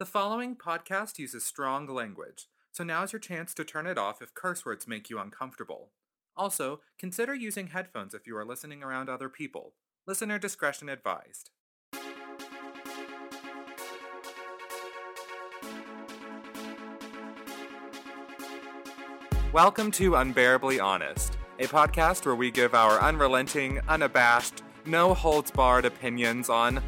The following podcast uses strong language, so now's your chance to turn it off if curse words make you uncomfortable. Also, consider using headphones if you are listening around other people. Listener discretion advised. Welcome to Unbearably Honest, a podcast where we give our unrelenting, unabashed, no holds barred opinions on,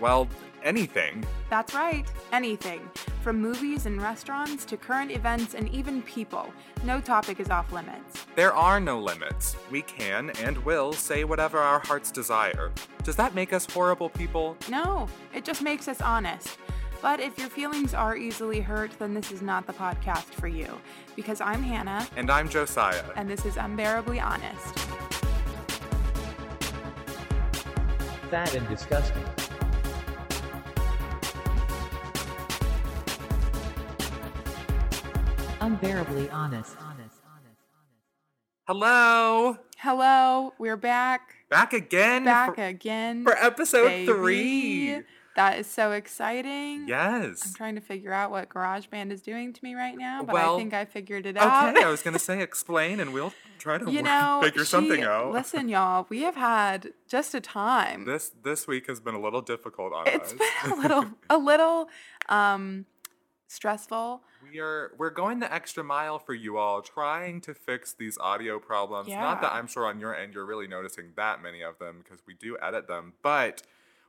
well, anything. That's right, anything. From movies and restaurants to current events and even people. No topic is off limits. There are no limits. We can and will say whatever our hearts desire. Does that make us horrible people? No, it just makes us honest. But if your feelings are easily hurt, then this is not the podcast for you. Because I'm Hannah, And I'm Josiah. and this is Unbearably Honest. Fat and disgusting. Unbearably honest. Hello! Hello, we're back. Back again Back for, again. for episode baby. three. That is so exciting. Yes. I'm trying to figure out what GarageBand is doing to me right now, but Well, I think I figured it out. Okay, I was gonna say explain, and we'll try to you know, figure she- something out. Listen, y'all, we have had just a time. This this week has been a little difficult on It's us. been a little, a little um, stressful. Are we're going the extra mile for you all, trying to fix these audio problems. Not that I'm sure on your end you're really noticing that many of them because we do edit them, but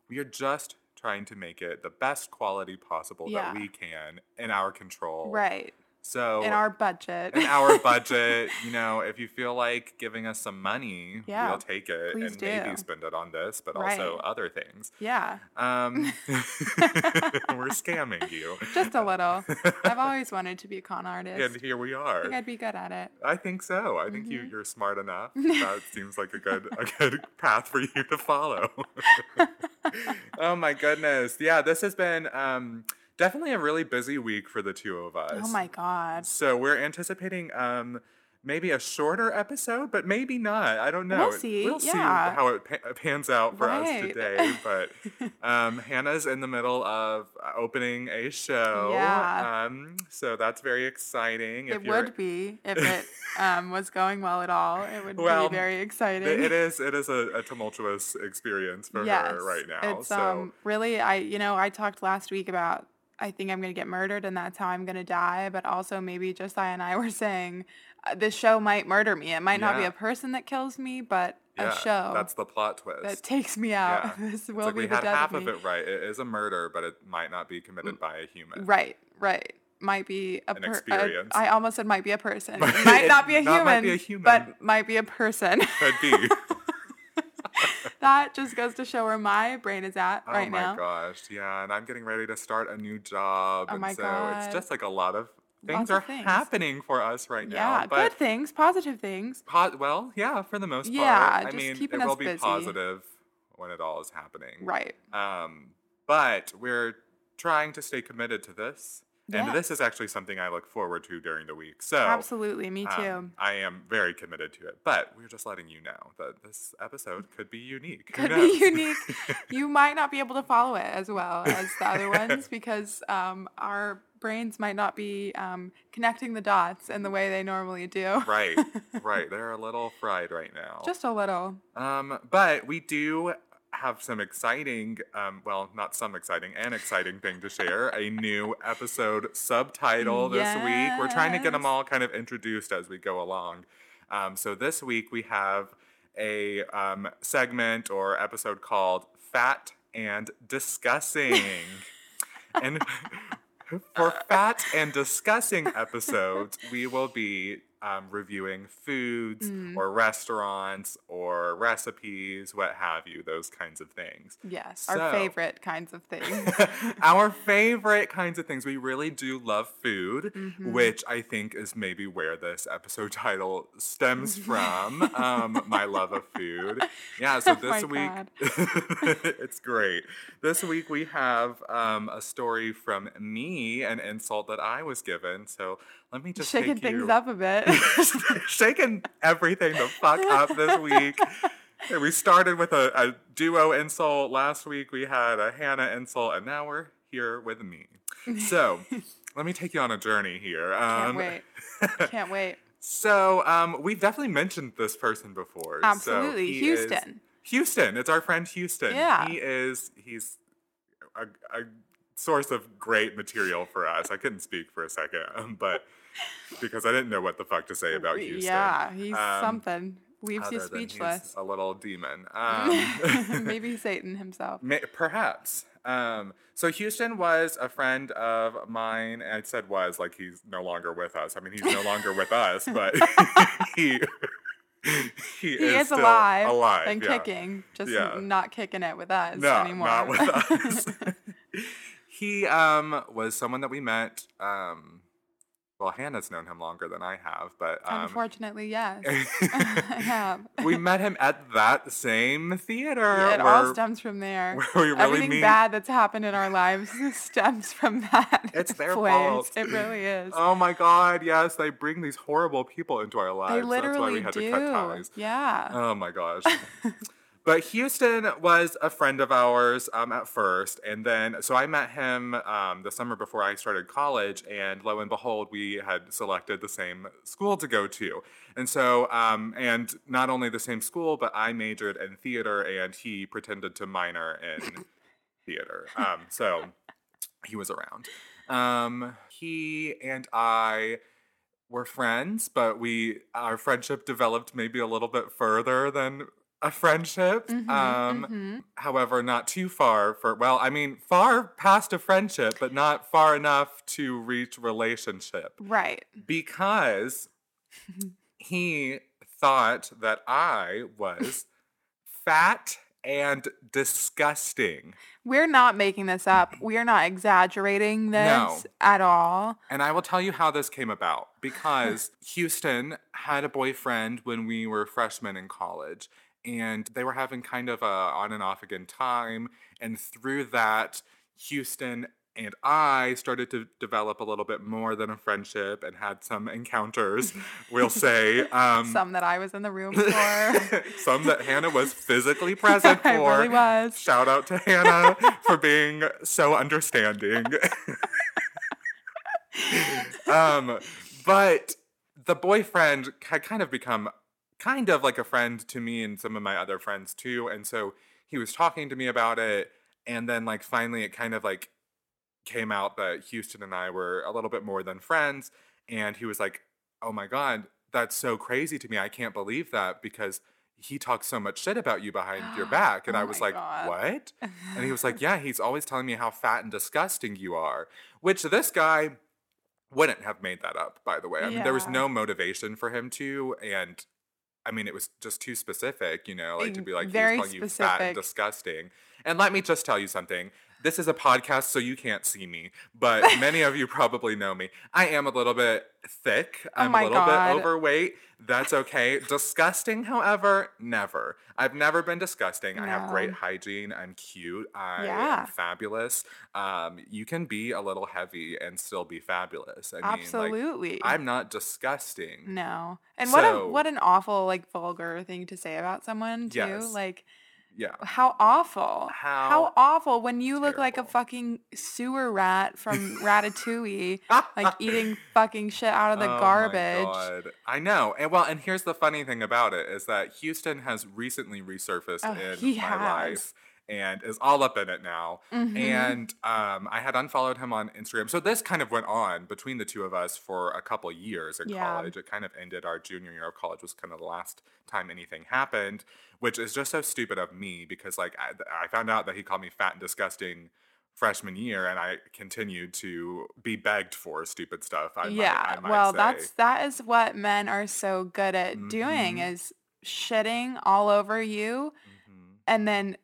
we are just trying to make it the best quality possible Yeah. that we can in our control. Right. So In our budget. in our budget, you know, if you feel like giving us some money, Yeah, we'll take it and maybe spend it on this, but also other things. yeah. Um, we're scamming you. Just a little. I've always wanted to be a con artist. And here we are. I think I'd be good at it. I think so. I think you Mhm. you're smart enough. that seems like a good a good path for you to follow. oh my goodness. Yeah, this has been um definitely a really busy week for the two of us. Oh my god. So we're anticipating um maybe a shorter episode, but maybe not. I don't know. We'll see, We'll see yeah. how it pa- pans out for us today. But um, Hannah's in the middle of uh, opening a show. Yeah. Um, so that's very exciting. It would be if it um, was going well at all. It would Well, be very exciting. It it is. It is a, a tumultuous experience for yes, her right now. It's so um really I you know I talked last week about I think I'm gonna get murdered and that's how I'm gonna die, but also maybe Josiah and I were saying uh, this show might murder me. It might not be Yeah. a person that kills me, but yeah, a show That's the plot twist. that takes me out. Yeah. this It's will like be we the had death half of, of me. it right. It is a murder, but it might not be committed by a human. Right, right. Might be a An per- experience. I almost said might be a person. Might- might not be a not human. might be a human. but might be a person. Could be. that just goes to show where my brain is at oh right my now. gosh, yeah, and I'm getting ready to start a new job, Oh and my so God. it's just like a lot of things Lots of are things. happening for us right Yeah, now. good things, positive things. po- well, yeah, for the most part. Yeah, I mean, keeping it will be busy. positive when it all is happening. Right. Um, but we're trying to stay committed to this. And Yeah. this is actually something I look forward to during the week. So Absolutely, me too. um, I am very committed to it. But we're just letting you know that this episode could be unique. Could be unique. you might not be able to follow it as well as the other ones because um, our brains might not be um, connecting the dots in the way they normally do. right, right. They're a little fried right now. Just a little. Um, but we do have some exciting, um, well, not some exciting, an exciting thing to share. A new episode subtitle this week. We're trying to get them all kind of introduced as we go along. Um, so this week we have a um, segment or episode called Fat and Discussing. and for fat and discussing episodes, we will be um, reviewing foods Mm. or restaurants or recipes, what have you, those kinds of things. Yes, So- our favorite kinds of things. Our favorite kinds of things. We really do love food, Mhm. which I think is maybe where this episode title stems from. um, my love of food. Yeah, so Oh this my week, it's great. This week we have um, a story from me, an insult that I was given. So let me just Shaking things you- up a bit. shaking everything the fuck up this week. And we started with a, a duo insult last week. We had a Hannah insult, and now we're here with me. So, let me take you on a journey here. Can't Um, wait. Can't wait. So, um, we've definitely mentioned this person before. So Absolutely. is- Houston. Houston. It's our friend Houston. Yeah. He is. He's a, a source of great material for us. I couldn't speak for a second, um, but because I didn't know what the fuck to say about Houston. Yeah, he's um, something. Leaves you speechless. A little demon. Um, Maybe Satan himself. May- Perhaps. Um, so Houston was a friend of mine. and I said was like he's no longer with us. I mean, he's no longer with us, but he he, He is, is alive, alive and yeah. kicking, just Yeah. not kicking it with us No, anymore. not with us. He um was someone that we met. Um, well, Hannah's known him longer than I have, but um, Unfortunately, yes, I have. we met him at that same theater. Yeah, it where, all stems from there. where we really Everything meet. bad that's happened in our lives stems from that. It's their place. fault. It really is. Oh my God! Yes, they bring these horrible people into our lives. they That's why we had do. to cut ties. Yeah. Oh my gosh. But Houston was a friend of ours um, at first. And then, so I met him um, the summer before I started college. And lo and behold, we had selected the same school to go to. And so, um, and not only the same school, but I majored in theater and he pretended to minor in theater. Um, so he was around. Um, he and I were friends, but we our friendship developed maybe a little bit further than a friendship. Mhm, um, mhm. However, not too far for well, I mean, far past a friendship, but not far enough to reach relationship Right. because he thought that I was fat and disgusting. We're not making this up. We are not exaggerating this No. at all. And I will tell you how this came about because Houston had a boyfriend when we were freshmen in college and they were having kind of a on and off again time and through that Houston and I started to develop a little bit more than a friendship and had some encounters, we'll say. Um, Some that I was in the room for. some that Hannah was physically present for. I really was. Shout out to Hannah for being so understanding. um, but the boyfriend had kind of become kind of like a friend to me and some of my other friends too. And so he was talking to me about it. And then, like, finally, it kind of like came out that Houston and I were a little bit more than friends. And he was like, Oh my God, that's so crazy to me. I can't believe that because he talks so much shit about you behind your back. And Oh I was like, God. What? And he was like, Yeah, he's always telling me how fat and disgusting you are. Which this guy wouldn't have made that up, by the way. I mean, there was no motivation for him to. And I mean, it was just too specific, you know, like to be like, very he was calling you fat and disgusting. And let me just tell you something. This is a podcast, so you can't see me, but many of you probably know me. I am a little bit thick. Oh I'm my a little God. bit overweight. That's okay. disgusting, however, never. I've never been disgusting. I have great hygiene. I'm cute. I Yeah. am fabulous. Um, you can be a little heavy and still be fabulous. I mean, like, Absolutely. I'm not disgusting. no. And what a what an awful like vulgar thing to say about someone too. Yes. Like Yeah. how awful. How awful when you look like a fucking sewer rat from Ratatouille, like eating fucking shit out of the Oh my garbage. God. I know. And well, and here's the funny thing about it is that Houston has recently resurfaced Oh, in my has. life and is all up in it now. Mhm. And um, I had unfollowed him on Instagram. So this kind of went on between the two of us for a couple years in Yeah. college. It kind of ended our junior year of college was kind of the last time anything happened, which is just so stupid of me because like I, I found out that he called me fat and disgusting freshman year and I continued to be begged for stupid stuff. I might- yeah. I might well, say. that's that is what men are so good at doing Mhm. is shitting all over you Mhm. and then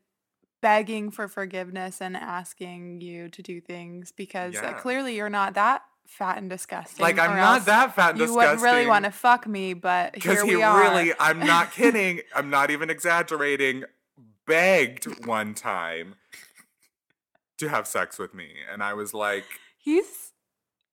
begging for forgiveness and asking you to do things because uh, Yeah. clearly you're not that fat and disgusting. Like I'm not that fat and You disgusting. wouldn't really want to fuck me, but because here he we are. really I'm not kidding. I'm not even exaggerating. Begged one time to have sex with me, and I was like, He's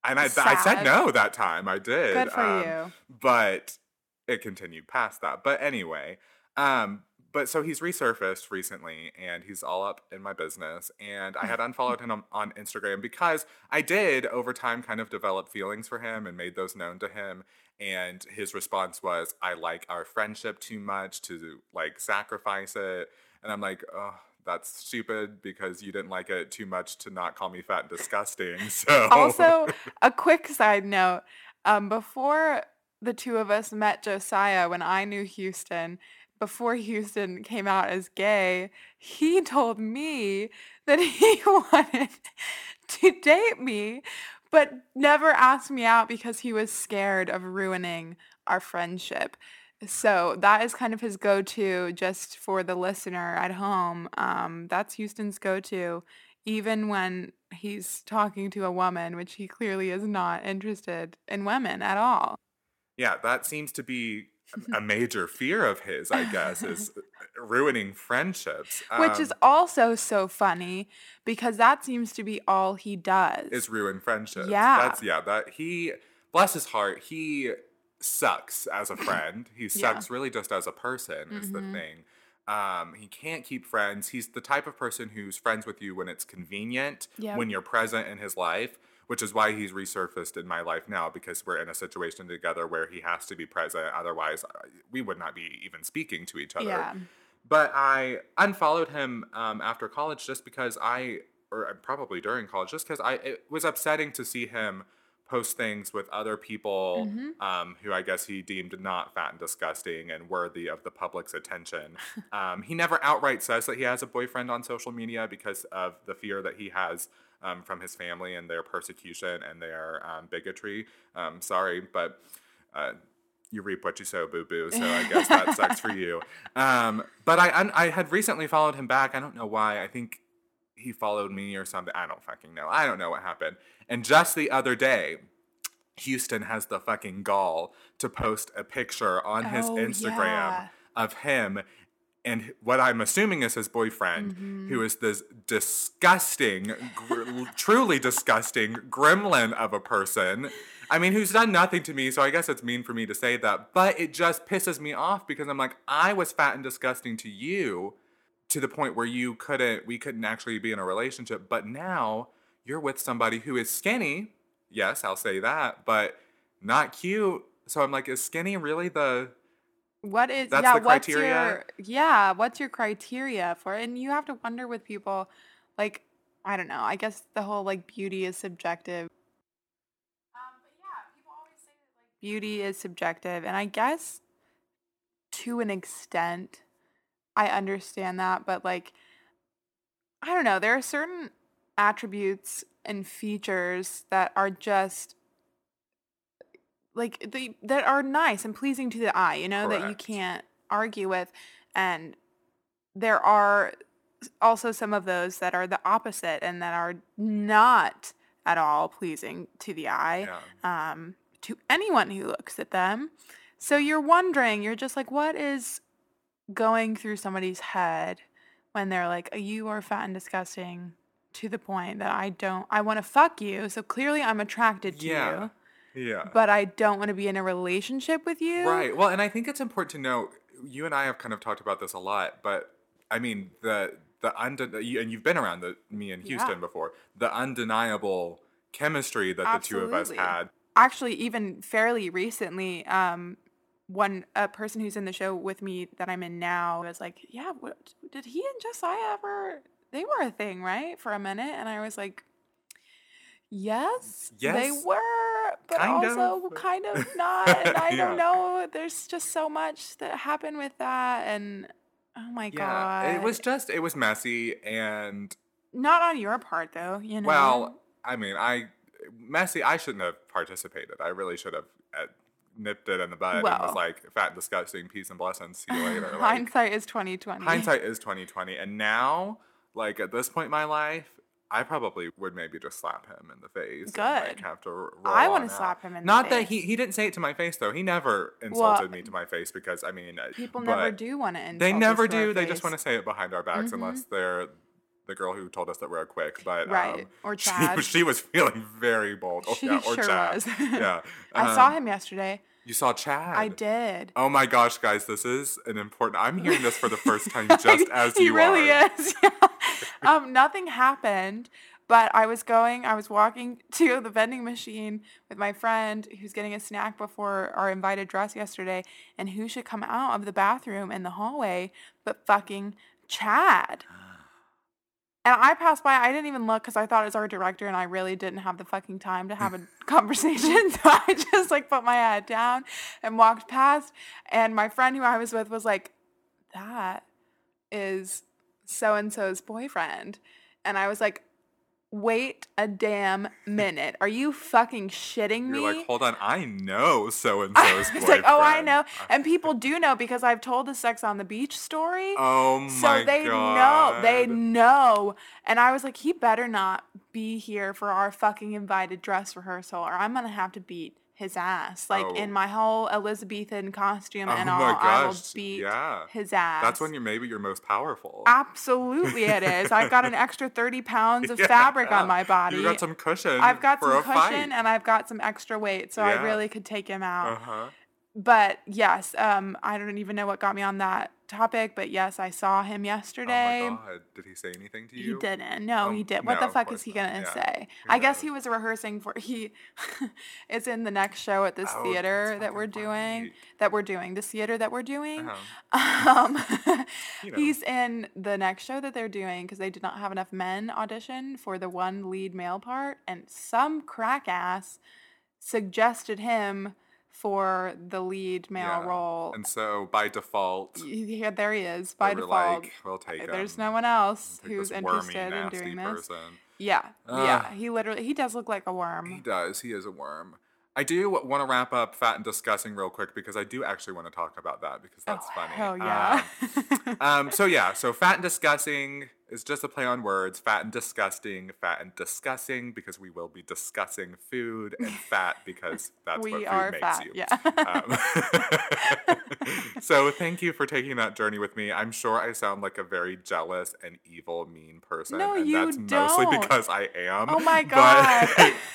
and I, I said no that time. I did. good for um, you. But it continued past that. But anyway, um, but so he's resurfaced recently and he's all up in my business. And I had unfollowed him on, on Instagram because I did over time kind of develop feelings for him and made those known to him. And his response was, I like our friendship too much to like sacrifice it. And I'm like, oh, that's stupid because you didn't like it too much to not call me fat and disgusting. So Also, a quick side note: um, before the two of us met Josiah, when I knew Houston, before Houston came out as gay, he told me that he wanted to date me, but never asked me out because he was scared of ruining our friendship. So that is kind of his go-to just for the listener at home. Um, that's Houston's go-to, even when he's talking to a woman, which he clearly is not interested in women at all. Yeah, that seems to be a major fear of his, I guess, is ruining friendships. Which is um, also so funny because that seems to be all he does. is ruin friendships. Yeah. That's yeah, that he bless his heart, he sucks as a friend. He Yeah. sucks really just as a person is the Mhm. thing. Um, he can't keep friends. He's the type of person who's friends with you when it's convenient, Yep. when you're present in his life, which is why he's resurfaced in my life now because we're in a situation together where he has to be present. Otherwise, uh, we would not be even speaking to each other. yeah. But I unfollowed him um, after college just because I, or uh, probably during college, just because I it was upsetting to see him post things with other people Mhm. um, who I guess he deemed not fat and disgusting and worthy of the public's attention. um, he never outright says that he has a boyfriend on social media because of the fear that he has. Um, from his family and their persecution and their um, bigotry. Um, sorry, but uh, you reap what you sow, boo boo. So I guess that sucks for you. Um, but I I had recently followed him back. I don't know why. I think he followed me or something. I don't fucking know. I don't know what happened. And just the other day, Houston has the fucking gall to post a picture on his Oh, Instagram yeah. of him and what I'm assuming is his boyfriend, Mm-hmm. who is this disgusting, gr- truly disgusting gremlin of a person. I mean, who's done nothing to me, so I guess it's mean for me to say that, but it just pisses me off because I'm like, I was fat and disgusting to you to the point where you couldn't, we couldn't actually be in a relationship, but now you're with somebody who is skinny. Yes, I'll say that, but not cute. So I'm like, is skinny really the What is That's yeah, the what's criteria? your yeah, what's your criteria for it? And you have to wonder with people like I don't know. I guess the whole like beauty is subjective. Um, but yeah, people always say that like beauty is subjective, and I guess to an extent I understand that, but like I don't know, there are certain attributes and features that are just like they that are nice and pleasing to the eye, you know, that you can't argue with. And there are also some of those that are the opposite and that are not at all pleasing to the eye yeah. um, to anyone who looks at them. So you're wondering, you're just like, what is going through somebody's head when they're like, you are fat and disgusting to the point that I don't, I want to fuck you. So clearly I'm attracted to Yeah. you, Yeah. but I don't want to be in a relationship with you. Right. Well, and I think it's important to note. You and I have kind of talked about this a lot, but I mean the the you- and you've been around the me and Yeah. Houston before. The undeniable chemistry that the two of us Absolutely. had. actually even fairly recently um one a person who's in the show with me that i'm in now was like yeah what did he and josiah ever they were a thing right for a minute and i was like yes, they were but kind also of. kind of not and i Yeah. don't know there's just so much that happened with that and oh my god Yeah. It was just it was messy and not on your part though you know well, I mean, I messy. I shouldn't have participated. I really should have uh, nipped it in the bud and was like, "Fat disgusting, peace and blessings, see you later." Like, hindsight is 2020 hindsight is 2020 and now like at this point in my life i probably would maybe just slap him in the face and, like, Good. have to roll I want wanna slap him in the face. not that he he didn't say it to my face though he never insulted me to my face because i mean People never do want to insult they never to do they just want to say it behind our backs unless they're the girl who told us that we're a quick but Right, um, or Chad. she was feeling very bold oh, She yeah, or sure Chad. was. yeah I saw um, him yesterday. You saw Chad. I did. Oh my gosh, guys, this is an important. I'm hearing this for the first time, just as he you really are. is. Yeah. um, nothing happened, but I was going. I was walking to the vending machine with my friend who's getting a snack before our invited dress yesterday, and who should come out of the bathroom in the hallway but fucking Chad. And I passed by. I didn't even look because I thought it was our director, and I really didn't have the fucking time to have a conversation. So I just like put my head down and walked past. And my friend who I was with was like, "That is so and so's boyfriend," and I was like, "Wait a damn minute! Are you fucking shitting me?" You're like, hold on, I know so and so's was like, "Oh, I know," and people do know because I've told the Sex on the Beach story. Oh my god. So they god. know, they know. And I was like, he better not be here for our fucking invited dress rehearsal, or I'm gonna have to beat his ass. Like Oh. in my whole Elizabethan costume Oh and all, I will beat yeah. his ass. That's when you're maybe you're most powerful. Absolutely, it is. I've got an extra 30 pounds of Yeah. fabric on my body. You got some cushion. I've got some a fight. cushion and I've got some extra weight, so I really could take him out. Uh huh. But yes, um, I don't even know what got me on that topic, but yes, I saw him yesterday. Oh my god. Did he say anything to you? He didn't. No, Um, he did. What no, the fuck is he gonna say? I guess he was rehearsing for he. it's in the next show at this Oh, theater that we're doing. right. That we're doing. This theater that we're doing. Uh-huh. Um, You know. he's in the next show that they're doing because they did not have enough men audition for the one lead male part, and some crack ass suggested him for the lead male Yeah. role. And so by default, Y- Here, there he is. By default, like, we'll take there's him. no one else Take who's this wormy, interested in doing this. person. Yeah, yeah. He literally he does look like a worm. He does. He is a worm. I do want to wrap up fat and discussing real quick because I do actually want to talk about that because that's oh, funny. Hell yeah. Um, um, so yeah, so fat and discussing is just a play on words. Fat and disgusting, fat and discussing because we will be discussing food, and fat because that's what food are makes fat. you. Yeah. Um, so thank you for taking that journey with me. I'm sure I sound like a very jealous and evil, mean person, No, and you that's don't. Mostly because I am. Oh my God.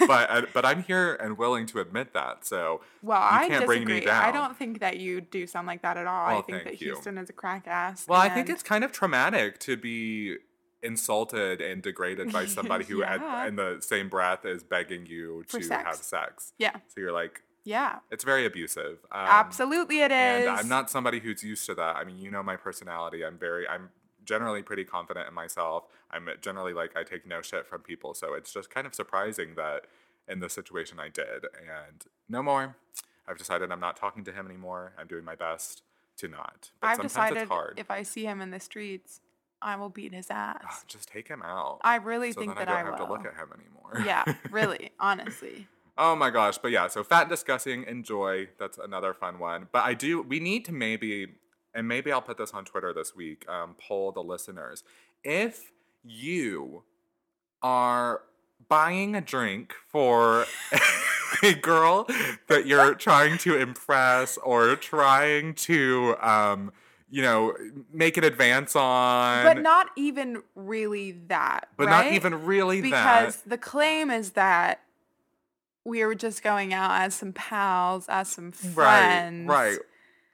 but uh, but I'm here and willing to admit that. So well, you I can't bring disagree. me down. I don't think that you do sound like that at all. I Oh, think that you. Houston is a crack ass. Well, I think it's kind of traumatic to be insulted and degraded by somebody who, Yeah. at, in the same breath, is begging you For to sex. have sex. yeah, So you're like, yeah. it's very abusive. Um, Absolutely, it is. And I'm not somebody who's used to that. I mean, you know my personality. I'm very, I'm generally pretty confident in myself. I'm generally like, I take no shit from people. So it's just kind of surprising that in the situation I did. And no more. I've decided I'm not talking to him anymore. I'm doing my best to not. But I've sometimes decided it's hard. if I see him in the streets, I will beat his Ah, ass. just take him out. I really so think that I I, don't have will. to look at him anymore. yeah, really, honestly. Oh my gosh, but yeah, so fat discussing, enjoy. That's another fun one. But I do, we need to maybe, and maybe I'll put this on Twitter this week, um, poll the listeners. If you are buying a drink for a girl that you're trying to impress or trying to, um, you know, make an advance on, But not even really that. but right? not even really because that. Because the claim is that we were just going out as some pals, as some friends. Right, right,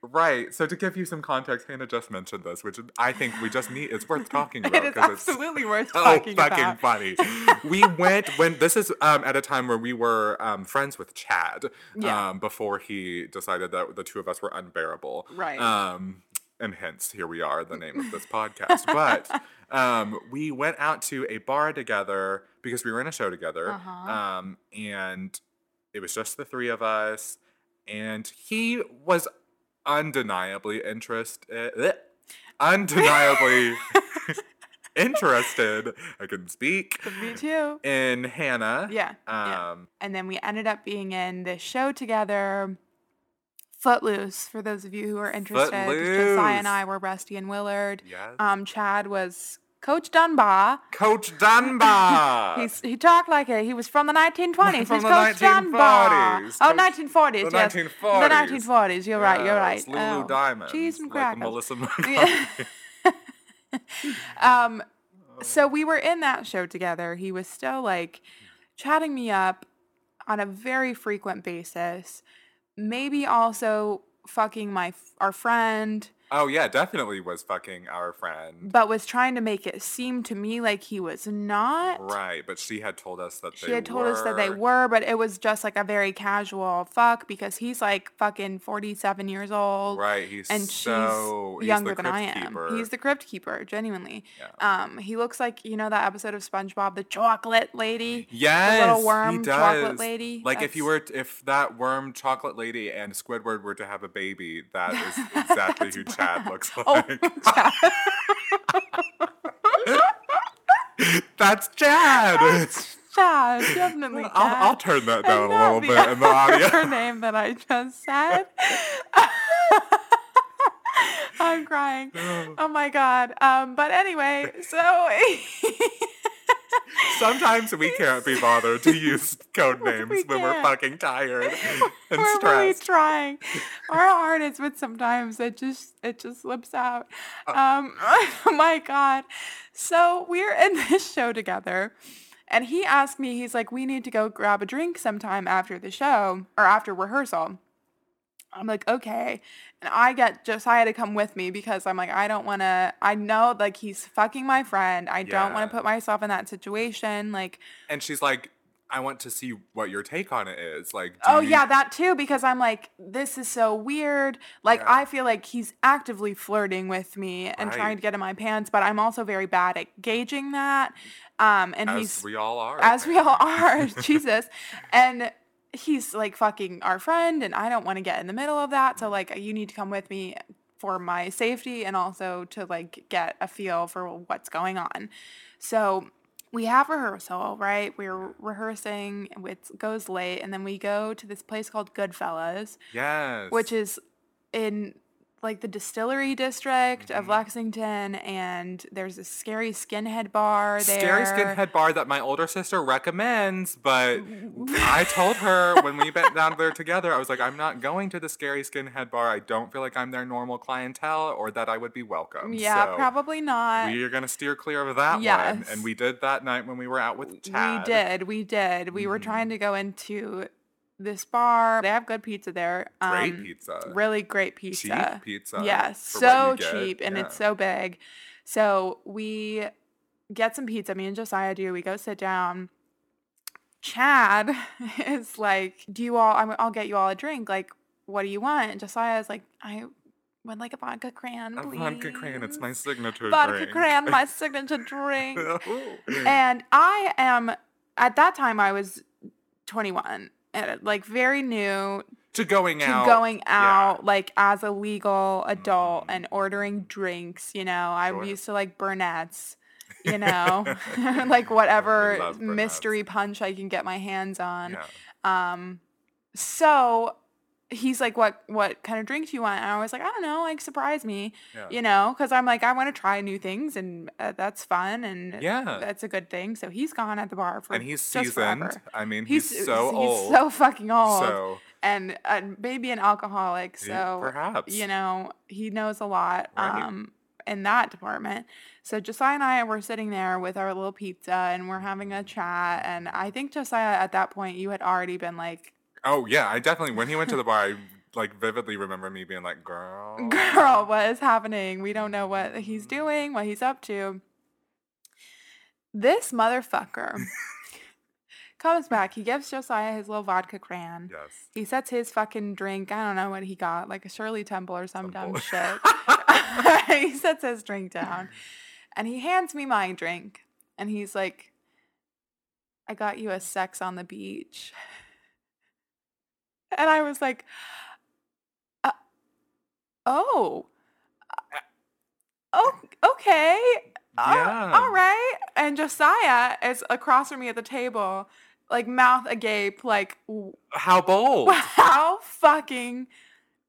right. So to give you some context, Hannah just mentioned this, which I think we just need. It's worth talking about. It is 'cause it's absolutely worth so talking fucking about. funny. we went when this is um, at a time where we were um, friends with Chad. Yeah. Um, before he decided that the two of us were unbearable. Right. Um, and hence here we are, the name of this podcast. But um, we went out to a bar together because we were in a show together. Uh-huh. Um, and it was just the three of us. And he was undeniably interested. eh, Undeniably interested. I couldn't speak. Me too. In Hannah. Yeah, yeah. Um, And then we ended up being in this show together. Footloose, for those of you who are interested. Josiah Footloose. and I were Rusty and Willard. yes. Um, Chad was Coach Dunbar. Coach Dunbar. He's, he talked like a, he was from the 1920s. From He's the Coach Dunbar. 1940s. Oh, Coach- 1940s, the yes. 1940s. The 1940s, you're right, you're right. Lulu Oh, Diamond. Cheese and like. Melissa Yeah. McCarthy. um, so we were in that show together. He was still like chatting me up on a very frequent basis, maybe also fucking my our friend, Oh yeah, definitely was fucking our friend. but was trying to make it seem to me like he was not. Right, but she had told us that She they had told us that they were. were, but it was just like a very casual fuck because he's like fucking 47 years old. Right, he's And so she's he's younger than I am. keeper. He's the crypt keeper, genuinely. Yeah. Um, he looks like you know that episode of SpongeBob, the chocolate lady. Yes, the little worm he chocolate lady? Like if you were, t- if that worm chocolate lady and Squidward were to have a baby, that is exactly who Chad looks Oh, like. That's Chad. Chad, definitely. I'll, I'll turn that And down a little bit in the other Her name that I just said. I'm crying. Oh my god. Um, but anyway, so Sometimes we can't be bothered to use code names We when we're fucking tired and we're really stressed. trying our hardest, but sometimes it just it just slips out. Uh. Um, oh my god. So we're in this show together. And he asked me, he's like, we need to go grab a drink sometime after the show or after rehearsal. I'm like, okay. And I get Josiah to come with me because I'm like, I don't want to, I know like he's fucking my friend. I don't Yeah. want to put myself in that situation. Like, And she's like, I want to see what your take on it is. Like, do oh you- yeah, that too, because I'm like, this is so weird. Like, Yeah. I feel like he's actively flirting with me and trying Right. to get in my pants, but I'm also very bad at gauging that. Um, and as he's, we all are. as we all are, Jesus. And he's like fucking our friend, and I don't want to get in the middle of that. So like, you need to come with me for my safety and also to like get a feel for what's going on. So we have rehearsal, right? We're rehearsing. It goes late, and then we go to this place called Goodfellas, Yes. which is in like the distillery district of Mm-hmm. Lexington, and there's a scary skinhead bar there. Scary skinhead bar that my older sister recommends, but I told her when we went down there together, I was like, I'm not going to the scary skinhead bar. I don't feel like I'm their normal clientele or that I would be welcome. Yeah, So probably not. We are gonna steer clear of that one, Yes. and we did that night when we were out with Chad. We did, we did. We were trying to go into this bar. They have good pizza there. Great um, pizza. Really great pizza. Cheap pizza Yeah, so cheap and it's so big. So we get some pizza. Me and Josiah do. We go sit down. Chad is like, "Do you all? I'm, I'll get you all a drink. Like, what do you want?" And Josiah is like, "I would like a vodka cran, A vodka cran. It's my signature vodka drink. cran, my signature drink. And I am at that time I was 21 and like very new to going to out. going yeah. out like as a legal adult and ordering drinks, you know. I'm Sure. used to like burnett's, you know, like whatever mystery punch I can get my hands on. Yeah. Um so he's like what what kind of drink do you want? And I was like, I don't know, like surprise me Yeah. you know, because I'm like, I want to try new things and uh, that's fun and Yeah. that's a good thing. So he's gone at the bar for and he's just seasoned. forever. I mean, he's, He's so he's old. so fucking old, So, and uh, maybe an alcoholic. Yeah, So perhaps. you know he knows a lot Right. um, in that department. So Josiah and I were sitting there with our little pizza and we're having a chat. And I think Josiah at that point you had already been like, oh yeah, I definitely when he went to the bar, I like vividly remember me being like, "Girl, girl, what is happening? We don't know what he's mm-hmm. doing, what he's up to. This motherfucker comes back. He gives Josiah his little vodka cran. yes." He sets his fucking drink. I don't know what he got, like a Shirley Temple or some dumb shit. he sets his drink down and he hands me my drink. And he's like, I got you a sex on the beach. And I was like, uh, oh, oh, okay. Yeah. all right. And Josiah is across from me at the table, like mouth agape, like, How bold! how fucking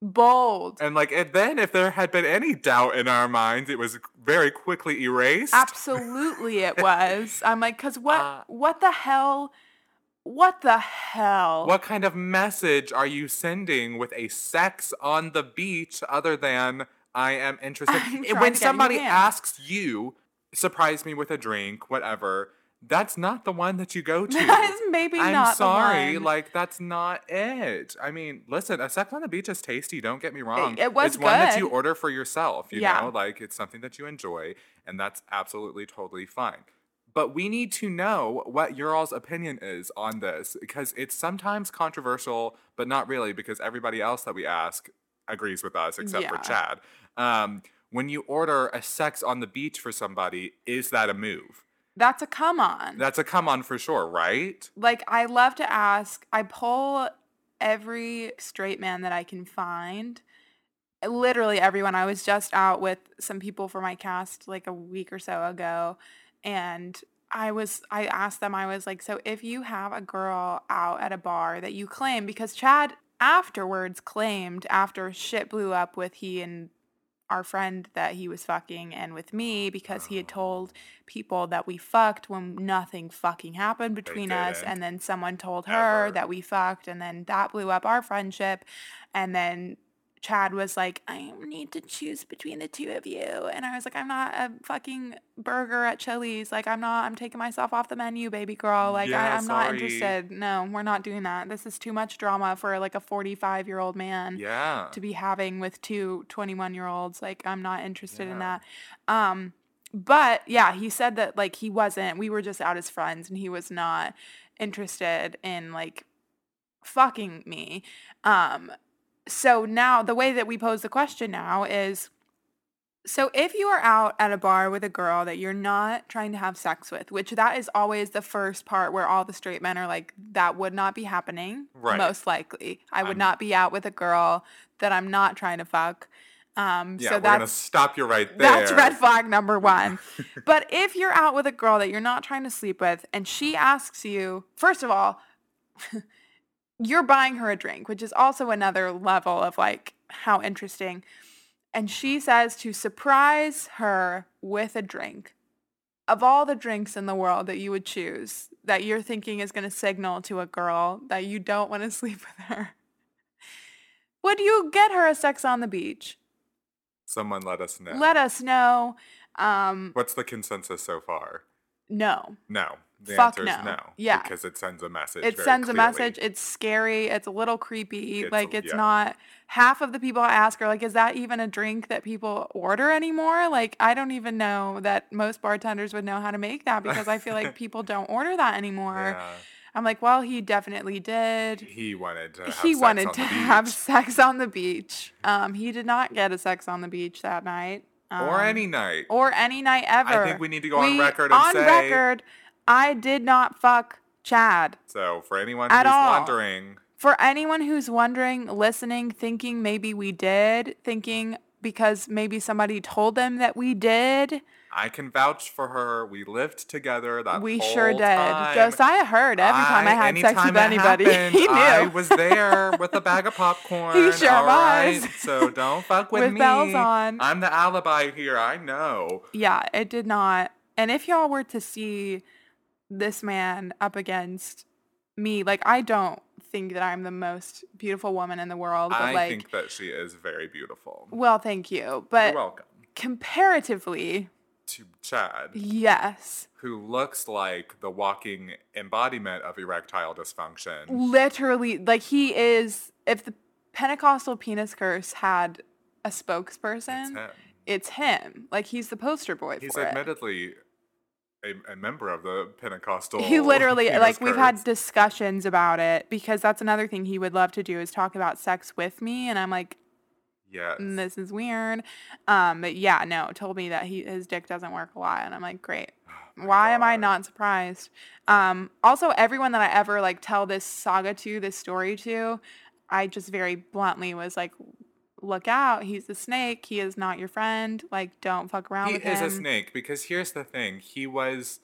bold. And like, and then if there had been any doubt in our minds, it was very quickly erased. Absolutely, it was. I'm like, cause what? Uh, what the hell? What the hell? What kind of message are you sending with a sex on the beach other than I am interested? I'm when somebody asks you, surprise me with a drink, whatever, that's not the one that you go to. That is maybe not. I'm not the sorry, like that's not it. I mean, listen, a sex on the beach is tasty. Don't get me wrong. it was It's one that you order for yourself. You Yeah. know, like it's something that you enjoy, and that's absolutely totally fine. But we need to know what your all's opinion is on this because it's sometimes controversial, but not really because everybody else that we ask agrees with us except for Chad. Um, when you order a sex on the beach for somebody, is that a move? That's a come on. That's a come on for sure, right? like I love to ask. I pull every straight man that I can find. Literally everyone. I was just out with some people for my cast like a week or so ago and I was I asked them I was like so if you have a girl out at a bar that you claim because Chad afterwards claimed after shit blew up with he and our friend that he was fucking and with me because he had told people that we fucked when nothing fucking happened between us and then someone told her Ever. that we fucked and then that blew up our friendship and then Chad was like, I need to choose between the two of you. And I was like, I'm not a fucking burger at Chili's. Like, I'm not, I'm taking myself off the menu, baby girl. Like, Yeah, I, I'm not interested. No, we're not doing that. This is too much drama for like a 45 year old man Yeah. to be having with two 21 year olds. Like, I'm not interested in that. Um, but yeah, he said that like he wasn't, we were just out as friends and he was not interested in like fucking me. Um, so now the way that we pose the question now is so if you are out at a bar with a girl that you're not trying to have sex with, which that is always the first part where all the straight men are like, that would not be happening. Right. Most likely. I would I'm- not be out with a girl that I'm not trying to fuck. Um, Yeah, so we're gonna stop you right there. that's red flag number one. but if you're out with a girl that you're not trying to sleep with and she asks you, first of all, you're buying her a drink, which is also another level of like how interesting. And she says to surprise her with a drink. Of all the drinks in the world that you would choose, that you're thinking is going to signal to a girl that you don't want to sleep with her, would you get her a sex on the beach? Someone let us know. Let us know. Um, What's the consensus so far? no. No. The Fuck no. no. Yeah. Because it sends a message. It sends a message. It's scary. It's a little creepy. It's like it's yeah. not half of the people I ask are like, is that even a drink that people order anymore? Like I don't even know that most bartenders would know how to make that because I feel like people don't order that anymore. Yeah. I'm like, well, he definitely did. He wanted to have He sex wanted on to the have beach. sex on the beach. Um, he did not get a sex on the beach that night. or Um, any night. or any night ever. I think we need to go on record and on say- record, I did not fuck Chad. so for anyone At who's all. wondering, For anyone who's wondering, listening, thinking maybe we did, thinking because maybe somebody told them that we did, I can vouch for her. We lived together that we whole sure did. time. Josiah heard every time I, had sex anytime with it anybody. happened, he knew. I was there with a bag of popcorn. He sure all right? was. So don't fuck with, With me. bells on. I'm the alibi here. I know. yeah, it did not. And if y'all were to see this man up against me, like I don't think that I'm the most beautiful woman in the world, but I like think that she is very beautiful. well, thank you. But You're welcome. comparatively, To Chad, yes. who looks like the walking embodiment of erectile dysfunction. literally like he is if the pentecostal penis curse had a spokesperson It's him. it's him like he's the poster boy He's for it admittedly a, a member of the Pentecostal. he literally like we've had discussions about it because that's another thing he would love to do is talk about sex with me and i'm like Yes. "Mm, this is weird um but yeah no told me that he his dick doesn't work a lot and i'm like great my why am i not surprised um also everyone that i ever like tell this saga to this story to i just very bluntly was like look out he's a snake he is not your friend like don't fuck around He with is him a snake because here's the thing. He was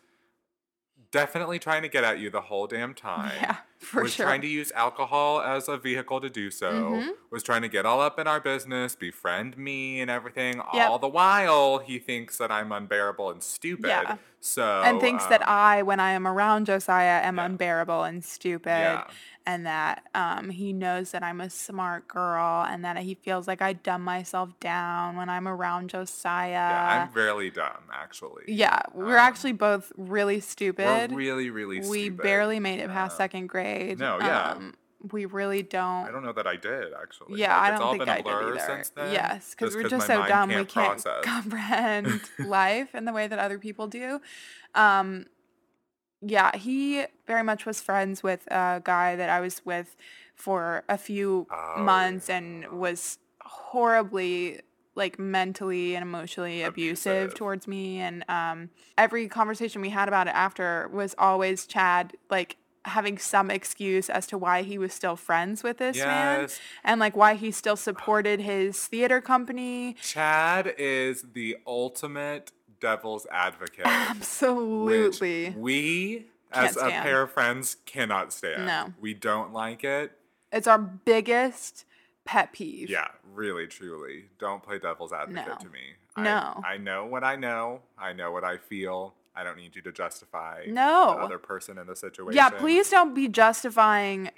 definitely trying to get at you the whole damn time. Yeah. For was sure. trying to use alcohol as a vehicle to do so, Mhm. was trying to get all up in our business, befriend me and everything. Yep. All the while, he thinks that I'm unbearable and stupid. Yeah. So and thinks that um, I, when I am around Josiah, am Yeah. unbearable and stupid. Yeah. And that um, he knows that I'm a smart girl and that he feels like I dumb myself down when I'm around Josiah. Yeah, I'm really dumb, actually. Yeah, we're Um, actually both really stupid. We're really, really we stupid. barely made it past second grade. No, yeah. Um, we really don't. I don't know that I did actually. Yeah, Like, I don't think I did either. since then. Yes, because we're just so dumb we can't process. comprehend life in the way that other people do. Um, yeah, he very much was friends with a guy that I was with for a few Oh, months and was horribly like mentally and emotionally abusive, Abusive. towards me and um every conversation we had about it after was always Chad like having some excuse as to why he was still friends with this man and like why he still supported his theater company. Chad is the ultimate devil's advocate. Absolutely. we, Can't as a pair of friends, cannot stand. No. We don't like it. It's our biggest pet peeve. Yeah, really, truly. Don't play devil's advocate No. to me. No. I, I know what I know. I know what I feel. I don't need you to justify No. the other person in the situation. Yeah, please don't be justifying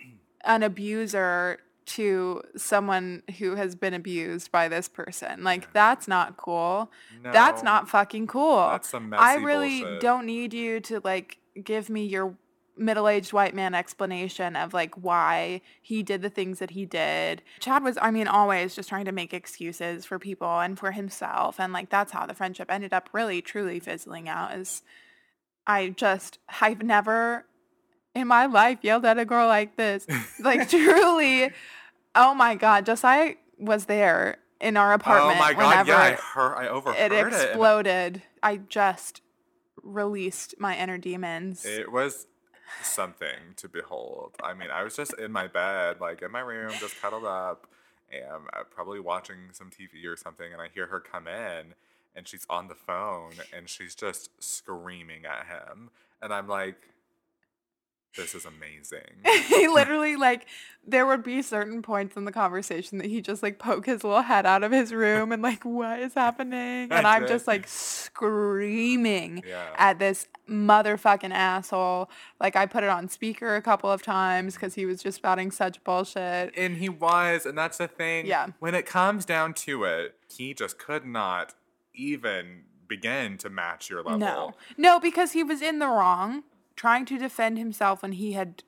an abuser to someone who has been abused by this person. Like that's not cool. That's not fucking cool. That's some I really bullshit. don't need you to like give me your middle-aged white man explanation of like why he did the things that he did. Chad was I mean always just trying to make excuses for people and for himself and like that's how the friendship ended up really truly fizzling out is I just I've never in my life yelled at a girl like this. Like truly oh my god, Josiah was there in our apartment Oh my god! Yeah, I heard. I overheard it it. exploded. I just released my inner demons. It was something to behold. I mean, I was just in my bed, like in my room, just cuddled up, and uh, probably watching some TV or something, and I hear her come in, and she's on the phone, and she's just screaming at him, and I'm like, "This is amazing." he literally like there would be certain points in the conversation that he just like poke his little head out of his room and like what is happening and i'm just like screaming Yeah. at this motherfucking asshole like i put it on speaker a couple of times because he was just spouting such bullshit And he was, and that's the thing. Yeah. When it comes down to it, he just could not even begin to match your level. No. No, because he was in the wrong, trying to defend himself when he had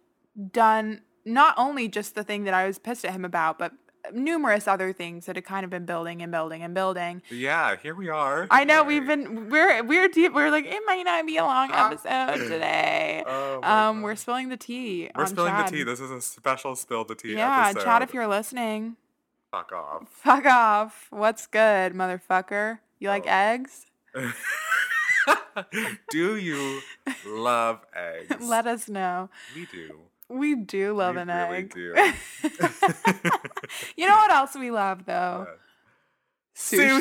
done not only just the thing that I was pissed at him about, but numerous other things that had kind of been building and building and building. Yeah, here we are. I know we've been we're we're deep we're like it might not be a long episode today. Oh um we're spilling the tea. We're spilling Chad. the tea. This is a special spill the tea yeah, episode. Chad, if you're listening, Fuck off. fuck off. What's good, motherfucker? You like Oh. eggs? do you love eggs? Let us know. We do. We do love We an really egg. do. you know what else we love though? Uh, Sushi.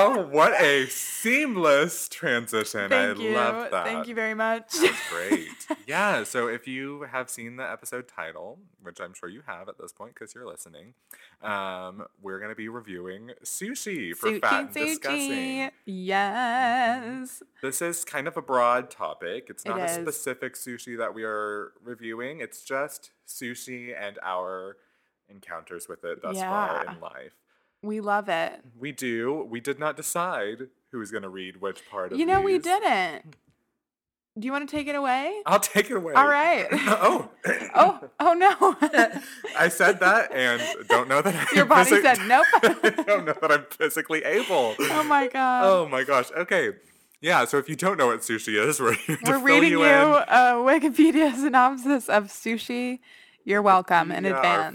Oh, what a seamless transition. Thank I you. love that. Thank you very much. That was great. yeah, so if you have seen the episode title, which I'm sure you have at this point because you're listening, um, we're going to be reviewing sushi for Sushi, fat and sushi. discussing. Yes. This is kind of a broad topic. It's It not a is. specific sushi that we are reviewing. It's just sushi and our encounters with it thus far in life. We love it. We do. We did not decide who's going to read which part of You know, we didn't. Do you want to take it away? I'll take it away. All right. oh. Oh, oh no. I said that and don't know that I'm Your body physi- said nope. I don't know that I'm physically able. oh my god. Oh my gosh. Okay. Yeah, so if you don't know what sushi is, we're We're reading you you, a Wikipedia synopsis of sushi. You're welcome in advance.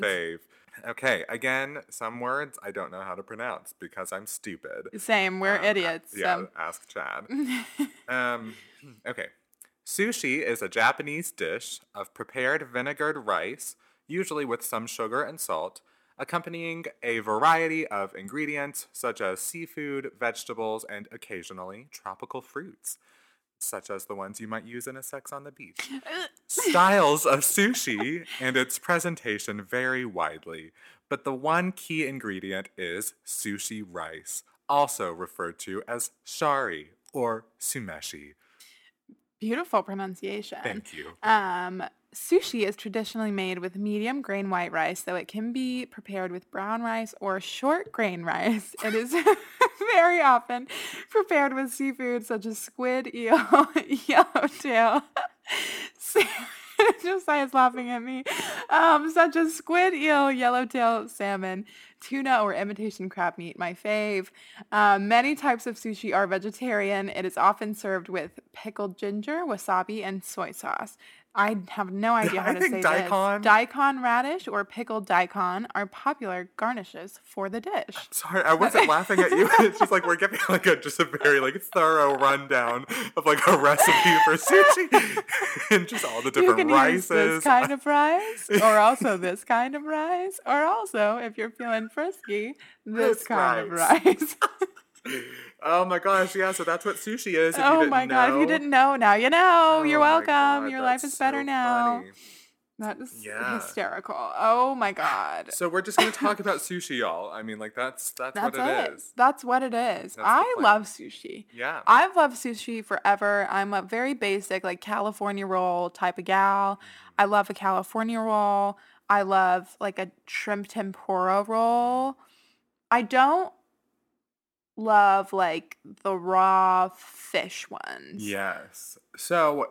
Okay, again, some words I don't know how to pronounce because I'm stupid. Same, we're Um, idiots. Yeah, So. ask Chad. um, okay. Sushi is a Japanese dish of prepared vinegared rice, usually with some sugar and salt, accompanying a variety of ingredients such as seafood, vegetables, and occasionally tropical fruits. Such as the ones you might use in a sex on the beach. Styles of sushi and its presentation vary widely, but the one key ingredient is sushi rice, also referred to as shari or sumeshi. Beautiful pronunciation. Thank you. Um, sushi is traditionally made with medium grain white rice, though it can be prepared with brown rice or short grain rice. It is very often prepared with seafood such as squid, eel, yellowtail. Josiah's laughing at me. Um, such as squid, eel, yellowtail, salmon, tuna, or imitation crab meat, my fave. Um, many types of sushi are vegetarian. It is often served with pickled ginger, wasabi, and soy sauce. I have no idea how I to say daikon- this. Daikon radish or pickled daikon are popular garnishes for the dish. Sorry, I wasn't laughing at you. It's just like we're giving like a just a very like thorough rundown of like a recipe for sushi and just all the You different can rices. use this kind of rice, or also this kind of rice, or also, if you're feeling frisky, this, This kind rice. of rice. Oh my gosh, yeah. So that's what sushi is. Oh my god! If you oh didn't know, now you know. Oh You're Oh welcome. God, Your life that's is better so now. funny. That is Yeah. hysterical. Oh my god. So we're just gonna talk about sushi, y'all. I mean, like that's that's, That's what it. it is. That's what it is. the I love sushi. Yeah. I've loved sushi forever. I'm a very basic, like California roll type of gal. Mm-hmm. I love a California roll. I love like a shrimp tempura roll. I don't love like the raw fish ones. Yes. So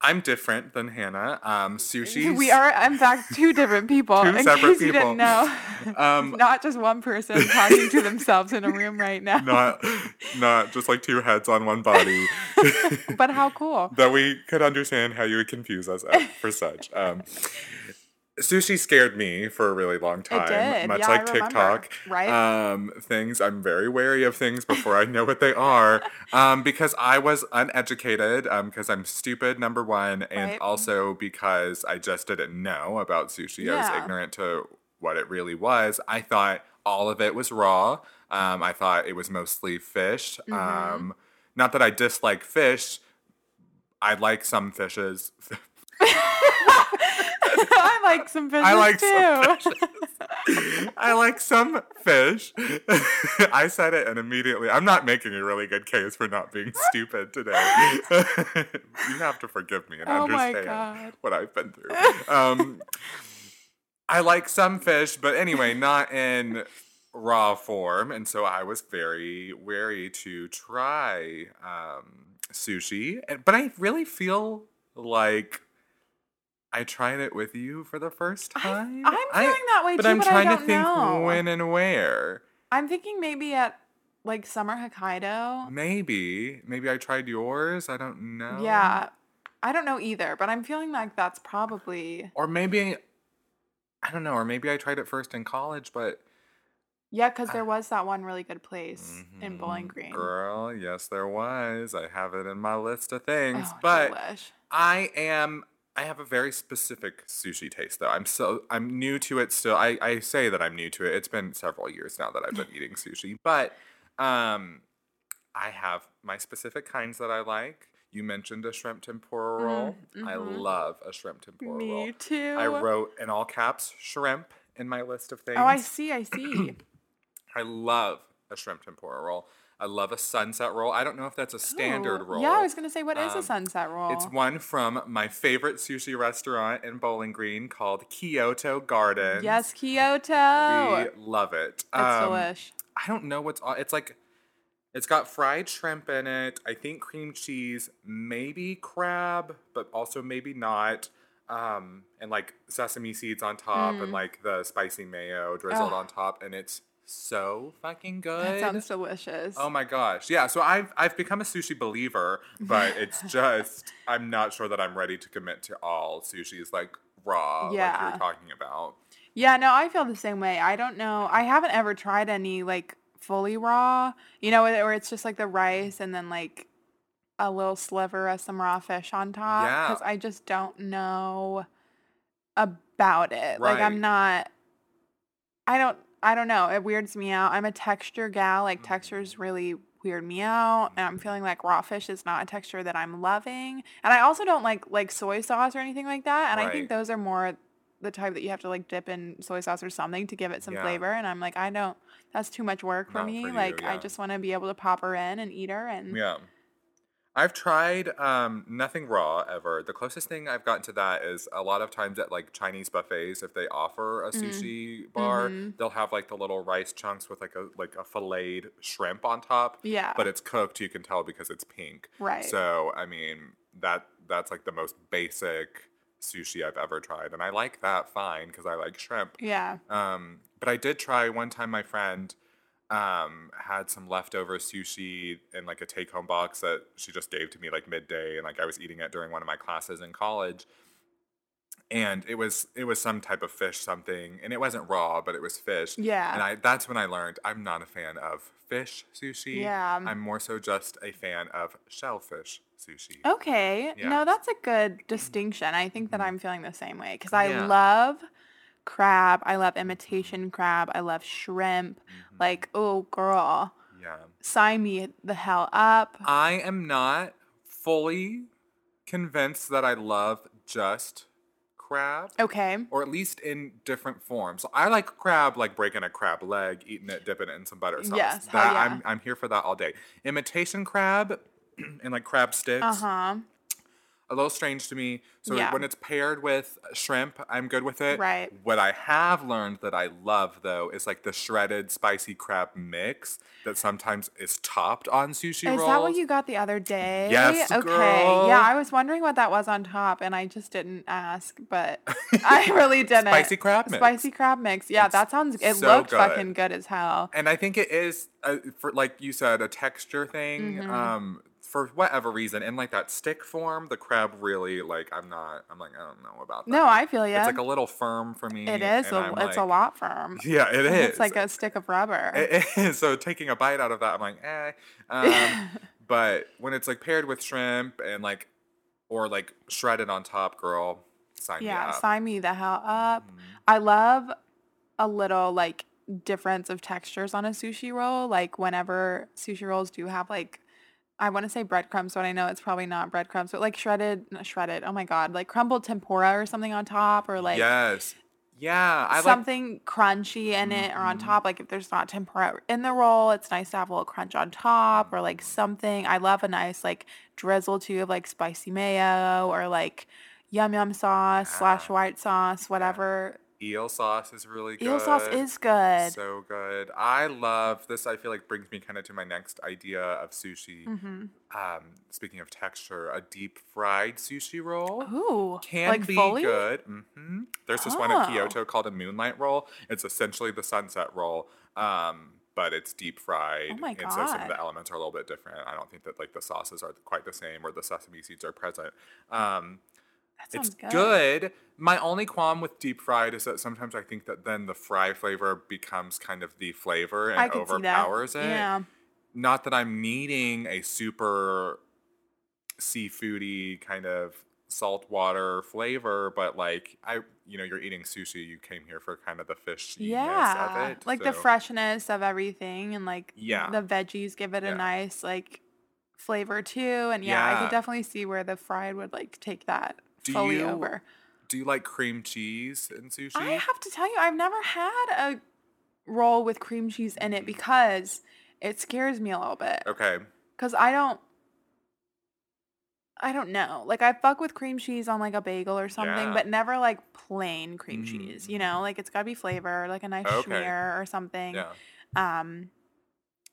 I'm different than Hannah. Um, sushi. We are, in fact, two different people. Two in separate case you people. didn't know. Um, Not just one person talking to themselves in a room right now. not not just like two heads on one body. but how cool. that we could understand how you would confuse us for such. Um, sushi scared me for a really long time, did. much Yeah, like. TikTok. Right? Um, things I'm very wary of things before I know what they are, um, because I was uneducated, um, because I'm stupid, number one, and Right. also because I just didn't know about sushi. I was ignorant to what it really was. I thought all of it was raw. Um, I thought it was mostly fish. Mm-hmm. Um, not that I dislike fish. I like some fishes. I like some fish. I like too. some I like some fish. I said it and immediately, I'm not making a really good case for not being stupid today. you have to forgive me and Oh understand what I've been through. Um, I like some fish, but anyway, not in raw form. And so I was very wary to try um, sushi. But I really feel like I tried it with you for the first time. I'm I- feeling that way but too, I'm but trying to don't think know. when and where. I'm thinking maybe at like summer Hokkaido. Maybe, maybe I tried yours. I don't know. Yeah. I don't know either, but I'm feeling like that's probably Or maybe I don't know. Or maybe I tried it first in college, but yeah, because there was that one really good place in Bowling Mhm, Green. Girl, yes, there was. I have it in my list of things. Oh, but delish. I am I have a very specific sushi taste though. I'm so I'm new to it still. I, I say that I'm new to it. It's been several years now that I've been eating sushi. But um I have my specific kinds that I like. You mentioned a shrimp tempura roll. I love a shrimp tempura roll. Mm, Me too. I wrote in all caps shrimp in my list of things. Oh, I see. I see. I love a shrimp tempura roll. I love a sunset roll. I don't know if that's a standard Oh, roll. Yeah, I was gonna say, what is Um, a sunset roll? It's one from my favorite sushi restaurant in Bowling Green called Kyoto Gardens. Yes, Kyoto. We love it. It's Um, delish. I don't know what's on. It's like, it's got fried shrimp in it. I think cream cheese, maybe crab, but also maybe not. Um, and like sesame seeds on top, and like the spicy mayo drizzled Ugh. on top, and it's so fucking good. That sounds delicious. Oh my gosh. Yeah, so I've I've become a sushi believer, but it's just I'm not sure that I'm ready to commit to all sushis like raw yeah. like Yeah. you were talking about. Yeah, no, I feel the same way. I don't know. I haven't ever tried any like fully raw, you know, where it's just like the rice and then like a little sliver of some raw fish on top. Yeah. Because I just don't know about it. Like I'm not. I don't. I don't know. It weirds me out. I'm a texture gal. Like mm. texture is really weird me out and I'm feeling like raw fish is not a texture that I'm loving. And I also don't like like soy sauce or anything like that. And I Right. think those are more the type that you have to like dip in soy sauce or something to give it some Yeah. flavor. And I'm like, I don't that's too much work for Not me. for you, like I yeah. just want to be able to pop her in and eat her and Yeah. I've tried um, nothing raw ever. The closest thing I've gotten to that is a lot of times at like Chinese buffets, if they offer a sushi bar, Mhm. they'll have like the little rice chunks with like a like a filleted shrimp on top. Yeah. But it's cooked, you can tell because it's pink. Right. So I mean that that's like the most basic sushi I've ever tried, and I like that fine because I like shrimp. yeah. Um, but I did try one time. My friend um, had some leftover sushi in like a take-home box that she just gave to me like midday, and like I was eating it during one of my classes in college. And it was it was some type of fish something, and it wasn't raw, but it was fish. Yeah. And I that's when I learned I'm not a fan of fish sushi. Yeah. I'm more so just a fan of shellfish sushi. Okay. Yeah. No, that's a good distinction. I think that Mhm. I'm feeling the same way because I Yeah. love crab. I love imitation crab. I love shrimp. Mhm. Like, oh, girl, yeah. sign me the hell up. I am not fully convinced that I love just crab, Okay. or at least in different forms. I like crab, like breaking a crab leg, eating it, dipping it in some butter sauce. Yes, that yeah. I'm I'm here for that all day. Imitation crab and like crab sticks, Uh huh. A little strange to me. So Yeah. when it's paired with shrimp, I'm good with it. Right. What I have learned that I love though is like the shredded spicy crab mix that sometimes is topped on sushi Is rolls. that what you got the other day? Yes, Okay. girl. Yeah, I was wondering what that was on top, and I just didn't ask, but I really didn't. Spicy crab mix. Spicy crab mix. Yeah, It's that sounds. It so looked good. fucking good as hell. and I think it is uh, for like you said a texture thing. Mhm. Um, for whatever reason, in like that stick form, the crab really like I'm not. I'm like I don't know about that. No, I feel you. it's like a little firm for me. It is. A, it's a lot firm. Yeah, it is. It's like a stick of rubber. It is. So taking a bite out of that, I'm like, eh. Um, but when it's like paired with shrimp and like, or like shredded on top, girl, sign yeah, me up. Yeah, sign me the hell up. Mhm. I love a little like difference of textures on a sushi roll. Like whenever sushi rolls do have like I want to say breadcrumbs, but I know it's probably not breadcrumbs, but like shredded, not shredded. Oh my god, like crumbled tempura or something on top, or like yes. Yeah, I like. something crunchy in it or on Mhm. top. Like if there's not tempura in the roll, it's nice to have a little crunch on top or like something. I love a nice like drizzle too of like spicy mayo or like yum yum sauce slash white sauce, whatever. Eel sauce is really good. Eel sauce is good. So good. I love this. I feel like brings me kind of to my next idea of sushi. hmm Um, speaking of texture, a deep fried sushi roll Ooh, can like be fully? good. hmm There's this one at Oh. Kyoto called a moonlight roll. It's essentially the sunset roll, um, but it's deep fried. Oh my And so some of the elements are a little bit different. I don't think that like the sauces are quite the same or the sesame seeds are present. Um, it's good. good. My only qualm with deep fried is that sometimes I think that then the fry flavor becomes kind of the flavor and I could see that. overpowers it. Yeah. Not that I'm needing a super seafoody kind of saltwater flavor, but like I, you know, you're eating sushi. You came here for kind of the fishiness Yeah. of it. Like the freshness of everything and like Yeah. the veggies give it Yeah. a nice like flavor too. And yeah, I could definitely see where the fried would like take that Do fully you over. Do you like cream cheese in sushi? I have to tell you, I've never had a roll with cream cheese in it because it scares me a little bit. okay. Because I don't. I don't know. Like I fuck with cream cheese on like a bagel or something, Yeah. but never like plain cream cheese. You Mm. know, like it's gotta be flavor, like a nice Okay. schmear or something. Yeah. Um,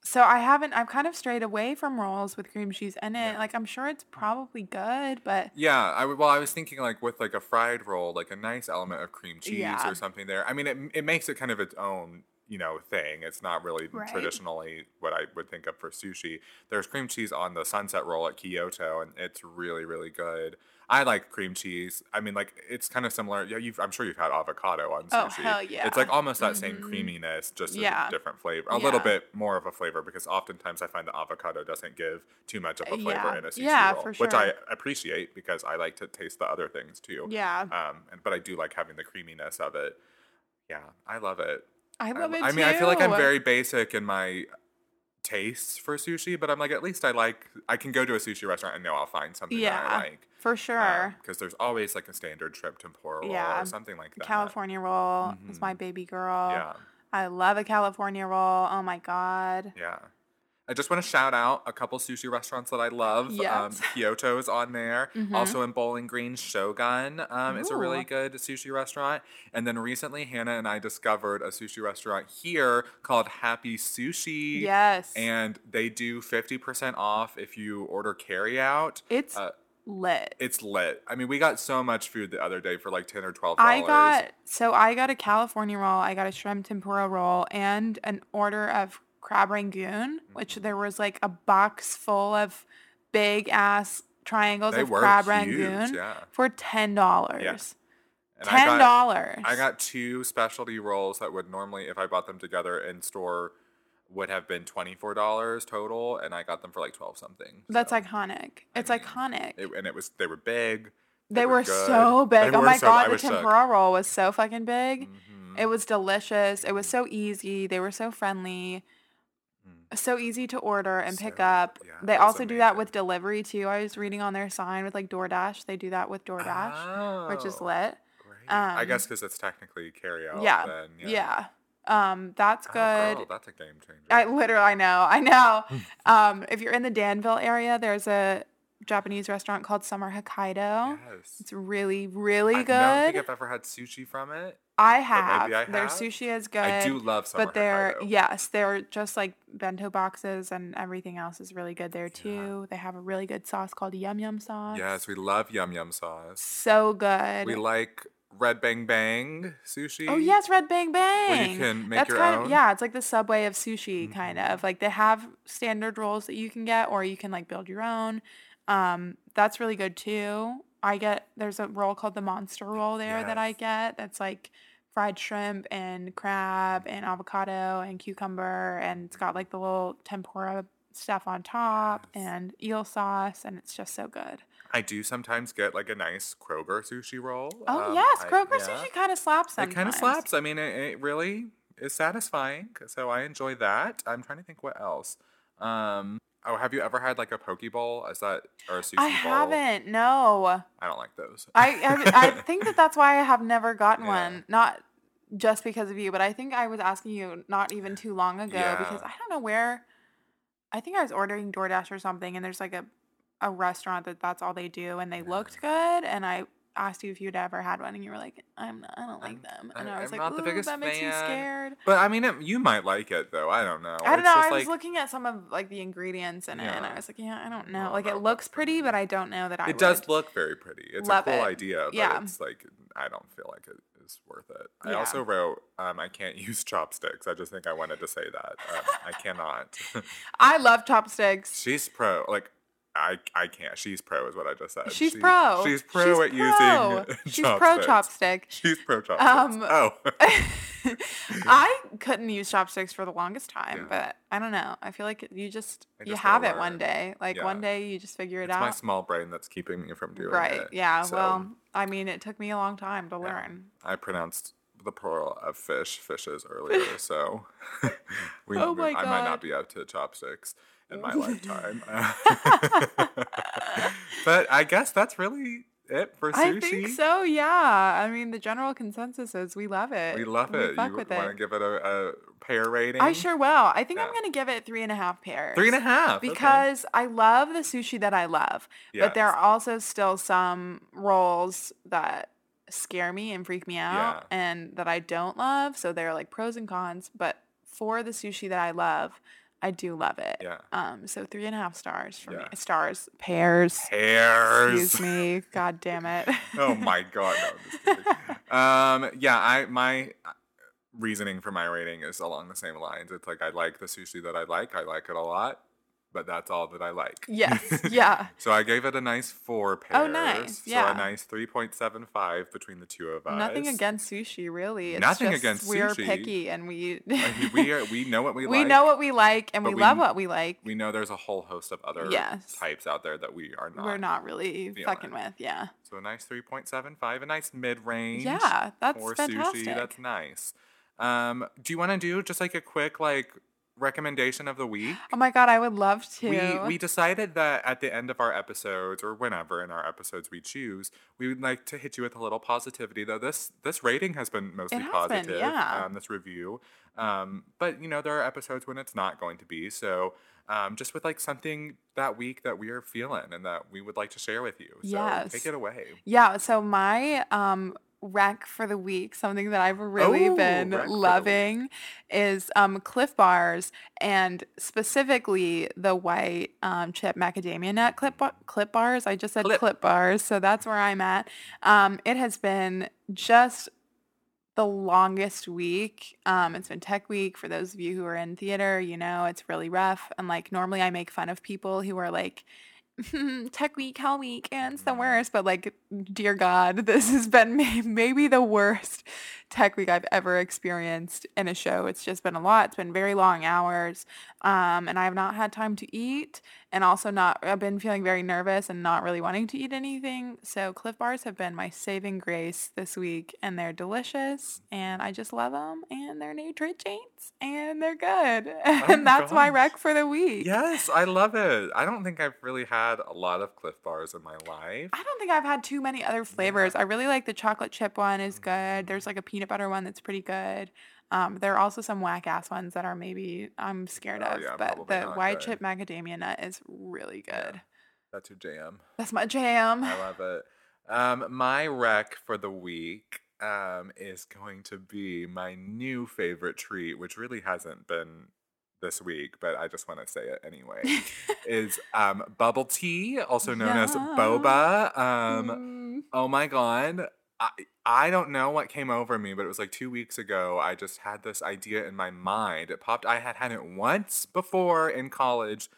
so I haven't. I've kind of strayed away from rolls with cream cheese in it. Yeah. Like I'm sure it's mm-hmm. probably good, but Yeah, I well, I was thinking like with like a fried roll, like a nice element of cream cheese Yeah. or something there. I mean, it it makes it kind of its own, you know, thing. It's not really Right. traditionally what I would think of for sushi. There's cream cheese on the sunset roll at Kyoto, and it's really really good. I like cream cheese. I mean, like it's kind of similar. Yeah, you've, I'm sure you've had avocado on sushi. Oh, sushi. hell yeah. It's like almost that same Mhm. creaminess, just Yeah. a different flavor, a little bit more of a flavor because oftentimes I find the avocado doesn't give too much of a flavor Yeah. in a sushi Yeah, roll, for which I appreciate because I like to taste the other things too. yeah, Um, and but I do like having the creaminess of it. Yeah, I love it. I love it. I mean, I feel like I'm very basic in my tastes for sushi, but I'm like, at least I like, I can go to a sushi restaurant and know I'll find something that I like. For sure. Because there's always like a standard shrimp tempura roll Yeah, or something like that. California roll is Mhm. my baby girl. Yeah. I love a California roll. Oh my god. Yeah. I just want to shout out a couple sushi restaurants that I love. Um, Yes. Kyoto's on there. Mhm. Also in Bowling Green, Shogun um, is a really good sushi restaurant. And then recently, Hannah and I discovered a sushi restaurant here called Happy Sushi. Yes. And they do 50% off if you order carry out. it's uh, lit. It's lit. I mean, we got so much food the other day for like 10 or 12 I got so I got a California roll, I got a shrimp tempura roll, and an order of crab rangoon, which Mm-hmm. there was like a box full of big ass triangles They of crab huge, rangoon yeah. for ten dollars. I Ten dollars. I got two specialty rolls that would normally, if I bought them together in store, would have been twenty four dollars total, and I got them for like twelve something. That's so, iconic. It's mean, iconic. it- and it was they were big. they were good. so big. They oh my so- I god, the was shook. tempura roll was so fucking big. Mhm. It was delicious. It was so easy. They were so friendly. So easy to order and pick Mm. So- up. yeah, they also do that with delivery too. I was reading on their sign with like DoorDash. They do that with DoorDash, which is Oh, lit. Great. I um, guess because it's technically carry out. yeah, Then, yeah. Um, that's Oh, good. girl, that's a game changer. I literally, I know, I know. um, if you're in the Danville area, there's a Japanese restaurant called Summer Hokkaido. yes. It's really, really I good. I don't think I've ever had sushi from it. I maybe have. I Their have. sushi is good. I do love Summer but they're Hokkaido. yes, they're just like bento boxes and everything else is really good there too. They have a really good sauce called yum yum sauce. Yes, we love yum yum sauce. so good. We like Red Bang Bang sushi. Oh yes, Red Bang Bang. You can make That's your kind own? of yeah, it's like the subway of sushi kind Mhm. of. Like they have standard rolls that you can get or you can like build your own. Um that's really good too. I get there's a roll called the monster roll there that I get that's like fried shrimp and crab and avocado and cucumber and it's got like the little tempura stuff on top Yes. and eel sauce and it's just so good. I do sometimes get like a nice Kroger sushi roll. Oh Um, yes, I- Kroger yeah. sushi kind of slaps It kind of slaps. I mean, it, it really is satisfying. So I enjoy that. I'm trying to think what else. Um, oh, have you ever had like a poke bowl? Is that or a sushi roll? I bowl? haven't. No. I don't like those. I, I I think that that's why I have never gotten Yeah. one. Not just because of you, but I think I was asking you not even too long ago because I don't know where. I think I was ordering DoorDash or something, and there's like a a restaurant that that's all they do, and they looked good, and I asked you if you'd ever had one, and you were like, "I'm not, I don't like them," and I- I, was I'm like, not the "Ooh, biggest that makes me fan. scared." But I mean, it, you might like it though. I don't know. I don't know. I was like- looking at some of like the ingredients in it, and I was like, "Yeah, I don't I know. don't Like know it looks pretty, but I don't know that I It does look very pretty. It's a cool it. idea, but Yeah. it's like I don't feel like it is worth it. I Yeah. also wrote um, I can't use chopsticks. I just think I wanted to say that um, I cannot. I love chopsticks. She's pro. Like I I can't. She's pro is what I just said. She's She- pro. She's pro She's at pro. using. She's pro chopsticks. chopstick. She's pro chopsticks. Um, oh. I couldn't use chopsticks for the longest time, Yeah. but I don't know. I feel like you just I you have it one day. Like one day you just figure it out. it's my small brain that's keeping me from doing Right. it. Right. Yeah. So, well, I mean, it took me a long time to yeah. learn. I pronounced the plural of fish fishes earlier, so we, Oh my I might not be up to chopsticks in my lifetime. but I guess that's really it for sushi. I think so. Yeah. I mean, the general consensus is we love it. We love it. fuck you with want to give it a, a pair rating? I sure will. I think I'm gonna give it three and a half pairs. Three and a half. okay. because I love the sushi that I love, but there are also still some rolls that scare me and freak me out Yeah. and that I don't love. So there are like pros and cons, but for the sushi that I love, I do love it. Yeah. Um, so three and a half stars for me. Stars, pairs. Pairs. Excuse me. God damn it. oh my god. No, I'm just kidding. um, yeah, I my reasoning for my rating is along the same lines. It's like I like the sushi that I like. I like it a lot, but that's all that I like. yes. Yeah. so I gave it a nice four pairs. Oh, nice, Yeah. So a nice three point seven five between the two of us. Nothing against sushi, really. It's Nothing just against we're sushi. picky and we I mean, we are, we know what we, we like. know what we like and we, we- love what we like. we know there's a whole host of other Yes. types out there that we are not. We're not really feeling. fucking with. Yeah. So a nice 3.75, a nice mid range. Yeah, that's for fantastic. sushi. That's nice. Um, do you want to do just like a quick like recommendation of the week. Oh my god, I would love to. We we decided that at the end of our episodes or whenever in our episodes we choose, we would like to hit you with a little positivity. Though this this rating has been mostly has been, positive. yeah. Um, this review, um, but you know there are episodes when it's not going to be. So um, just with like something that week that we are feeling and that we would like to share with you. So Yes. take it away. Yeah, so my um rec for the week, something that I've really Oh, been rec for the week. loving is um Clif Bars and specifically the white um chip macadamia nut clip bar- clip bars. I just said Clip. clip bars, so that's where I'm at. Um it has been just the longest week. Um, it's been tech week for those of you who are in theater, you know, it's really rough. And like normally I make fun of people who are like, tech week, hell week, and it's the worst. But like, dear God, this has been may- maybe the worst tech week I've ever experienced in a show. It's just been a lot. It's been very long hours. Um, and I have not had time to eat and also not I've been feeling very nervous and not really wanting to eat anything. So Clif Bars have been my saving grace this week and they're delicious and I just love them and they're nutritious and they're good. and my that's my rec for the week. Yes, I love it. I don't think I've really had a lot of Clif Bars in my life. I don't think I've had too many other flavors. I really like the chocolate chip one is good. There's like a peanut butter one that's pretty good. Um, there are also some whack ass ones that are maybe I'm scared Oh, of, yeah, but probably the not white good. chip macadamia nut is really good. That's your jam. That's my jam. I love it. Um, my rec for the week um, is going to be my new favorite treat, which really hasn't been this week, but I just want to say it anyway. is um, bubble tea, also known as boba. Um, Mm. Oh my god. I I don't know what came over me, but it was like 2 weeks ago I just had this idea in my mind. It popped I had had it once before in college,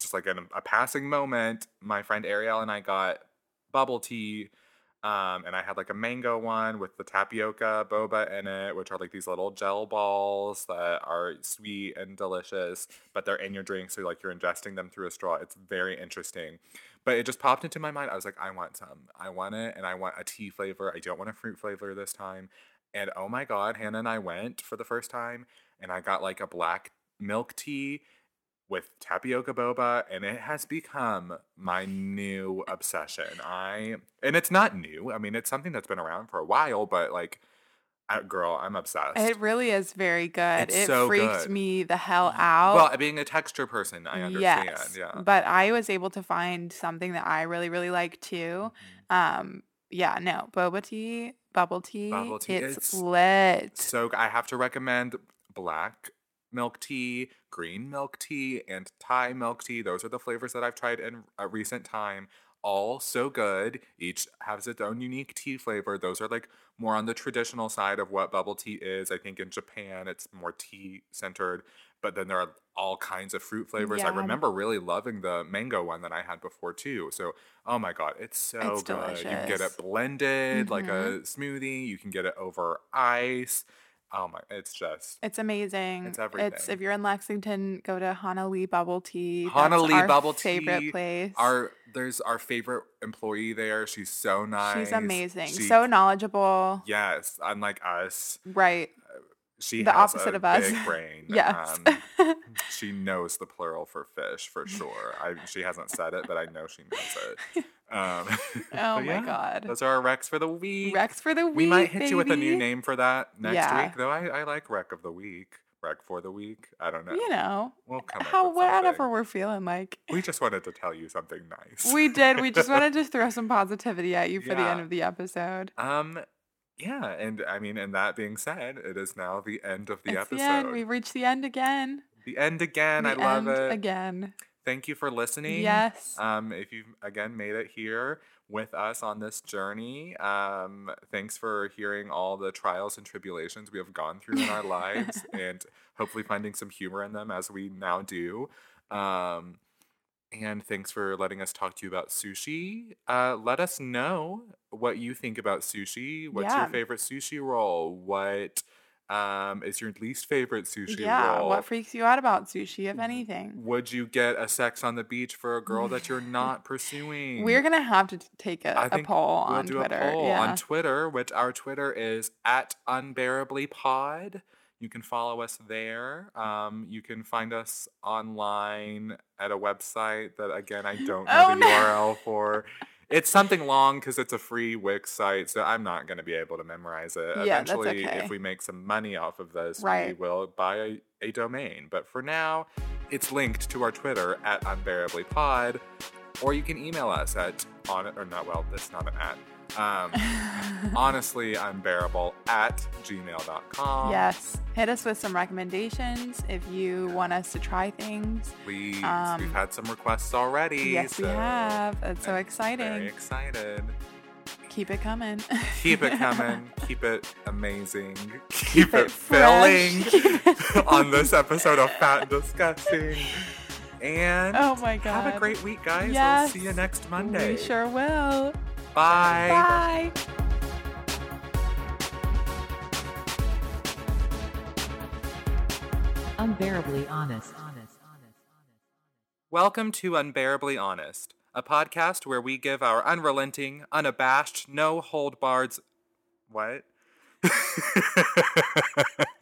just like in a, a passing moment. My friend Ariel and I got bubble tea um, and I had like a mango one with the tapioca boba in it, which are like these little gel balls that are sweet and delicious, but they're in your drink, so like you're ingesting them through a straw. It's very interesting. But it just popped into my mind. I was like, I want some. I want it, and I want a tea flavor. I don't want a fruit flavor this time. And oh my god, Hannah and I went for the first time, and I got like a black milk tea with tapioca boba and it has become my new obsession. I and it's not new. I mean, it's something that's been around for a while, but like girl, I'm obsessed. It really is very good. It's it so freaked good. me the hell out. well, being a texture person, I understand. Yes, Yeah. but I was able to find something that I really, really like too. Mm-hmm. Um, yeah, no, boba tea, bubble tea, Bubble tea, it's, it's lit. So I have to recommend black milk tea, green milk tea, and Thai milk tea. Those are the flavors that I've tried in a recent time. All so good. Each has its own unique tea flavor. Those are like more on the traditional side of what bubble tea is. I think in Japan it's more tea centered, but then there are all kinds of fruit flavors. I remember really loving the mango one that I had before too. So, oh my god, it's so It's good. You can get it blended like Mhm. a smoothie. You can get it over ice. Oh my, it's just It's amazing. It's if you're in Lexington, go to Honolulu Bubble Tea. Our Bubble favorite Tea. place. Our there's our favorite employee there. She's so nice. She's amazing. She- so knowledgeable. yes, unlike us, Right. She The has opposite a of us. Big brain. Yes. Um, she knows the plural for fish for sure. I she hasn't said it, but I know she knows it. Um, oh my yeah, god. Those are our recs for the week. Rex for the week. we might hit you with a new name for that next Yeah. week, though. I, I like Wreck of the week, Wreck for the week. I don't know. You know, we'll come up how whatever we're feeling like. We just wanted to tell you something nice. We did. We just wanted to throw some positivity at you for the end of the episode. Um, yeah, and I mean, and that being said, it is now the end of the it's episode. the end. We've reached the end again. The end again. I The love it. Again. Thank you for listening. Yes. Um, if you've again made it here with us on this journey, um, thanks for hearing all the trials and tribulations we have gone through in our lives, and hopefully finding some humor in them as we now do. Um, and thanks for letting us talk to you about sushi. Uh, let us know what you think about sushi. What's Yeah. your favorite sushi roll? What um, is your least favorite sushi yeah. roll? What freaks you out about sushi, if anything? Would you get a sex on the beach for a girl that you're not pursuing? We're gonna have to t- take a, I a think poll we'll on do Twitter. a poll yeah. on Twitter, which our Twitter is at unbearablypod. You can follow us there. Um, you can find us online at a website that, again, I don't know Oh, the no. URL for. It's something long because it's a free Wix site, so I'm not going to be able to memorize it. Yeah, that's Eventually, okay. if we make some money off of this, we will buy a, a domain. But for now, it's linked to our Twitter at unbearablypod, or you can email us at on or not. Well, that's not an at. Um, honestly, unbearable at gmail.com. yes. Hit us with some recommendations if you want us to try things. Please, Um, we've had some requests already. Yes, we so have. That's so exciting. Very excited. Keep it coming. Keep it coming. Keep it amazing. Keep, Keep it, it filling Keep on this episode of Fat and Disgusting. And oh my god. have a great week, guys. Yes. We'll see you next Monday. We sure will. Bye. Bye. Unbearably honest. Welcome to Unbearably Honest, a podcast where we give our unrelenting, unabashed, no hold bards. What?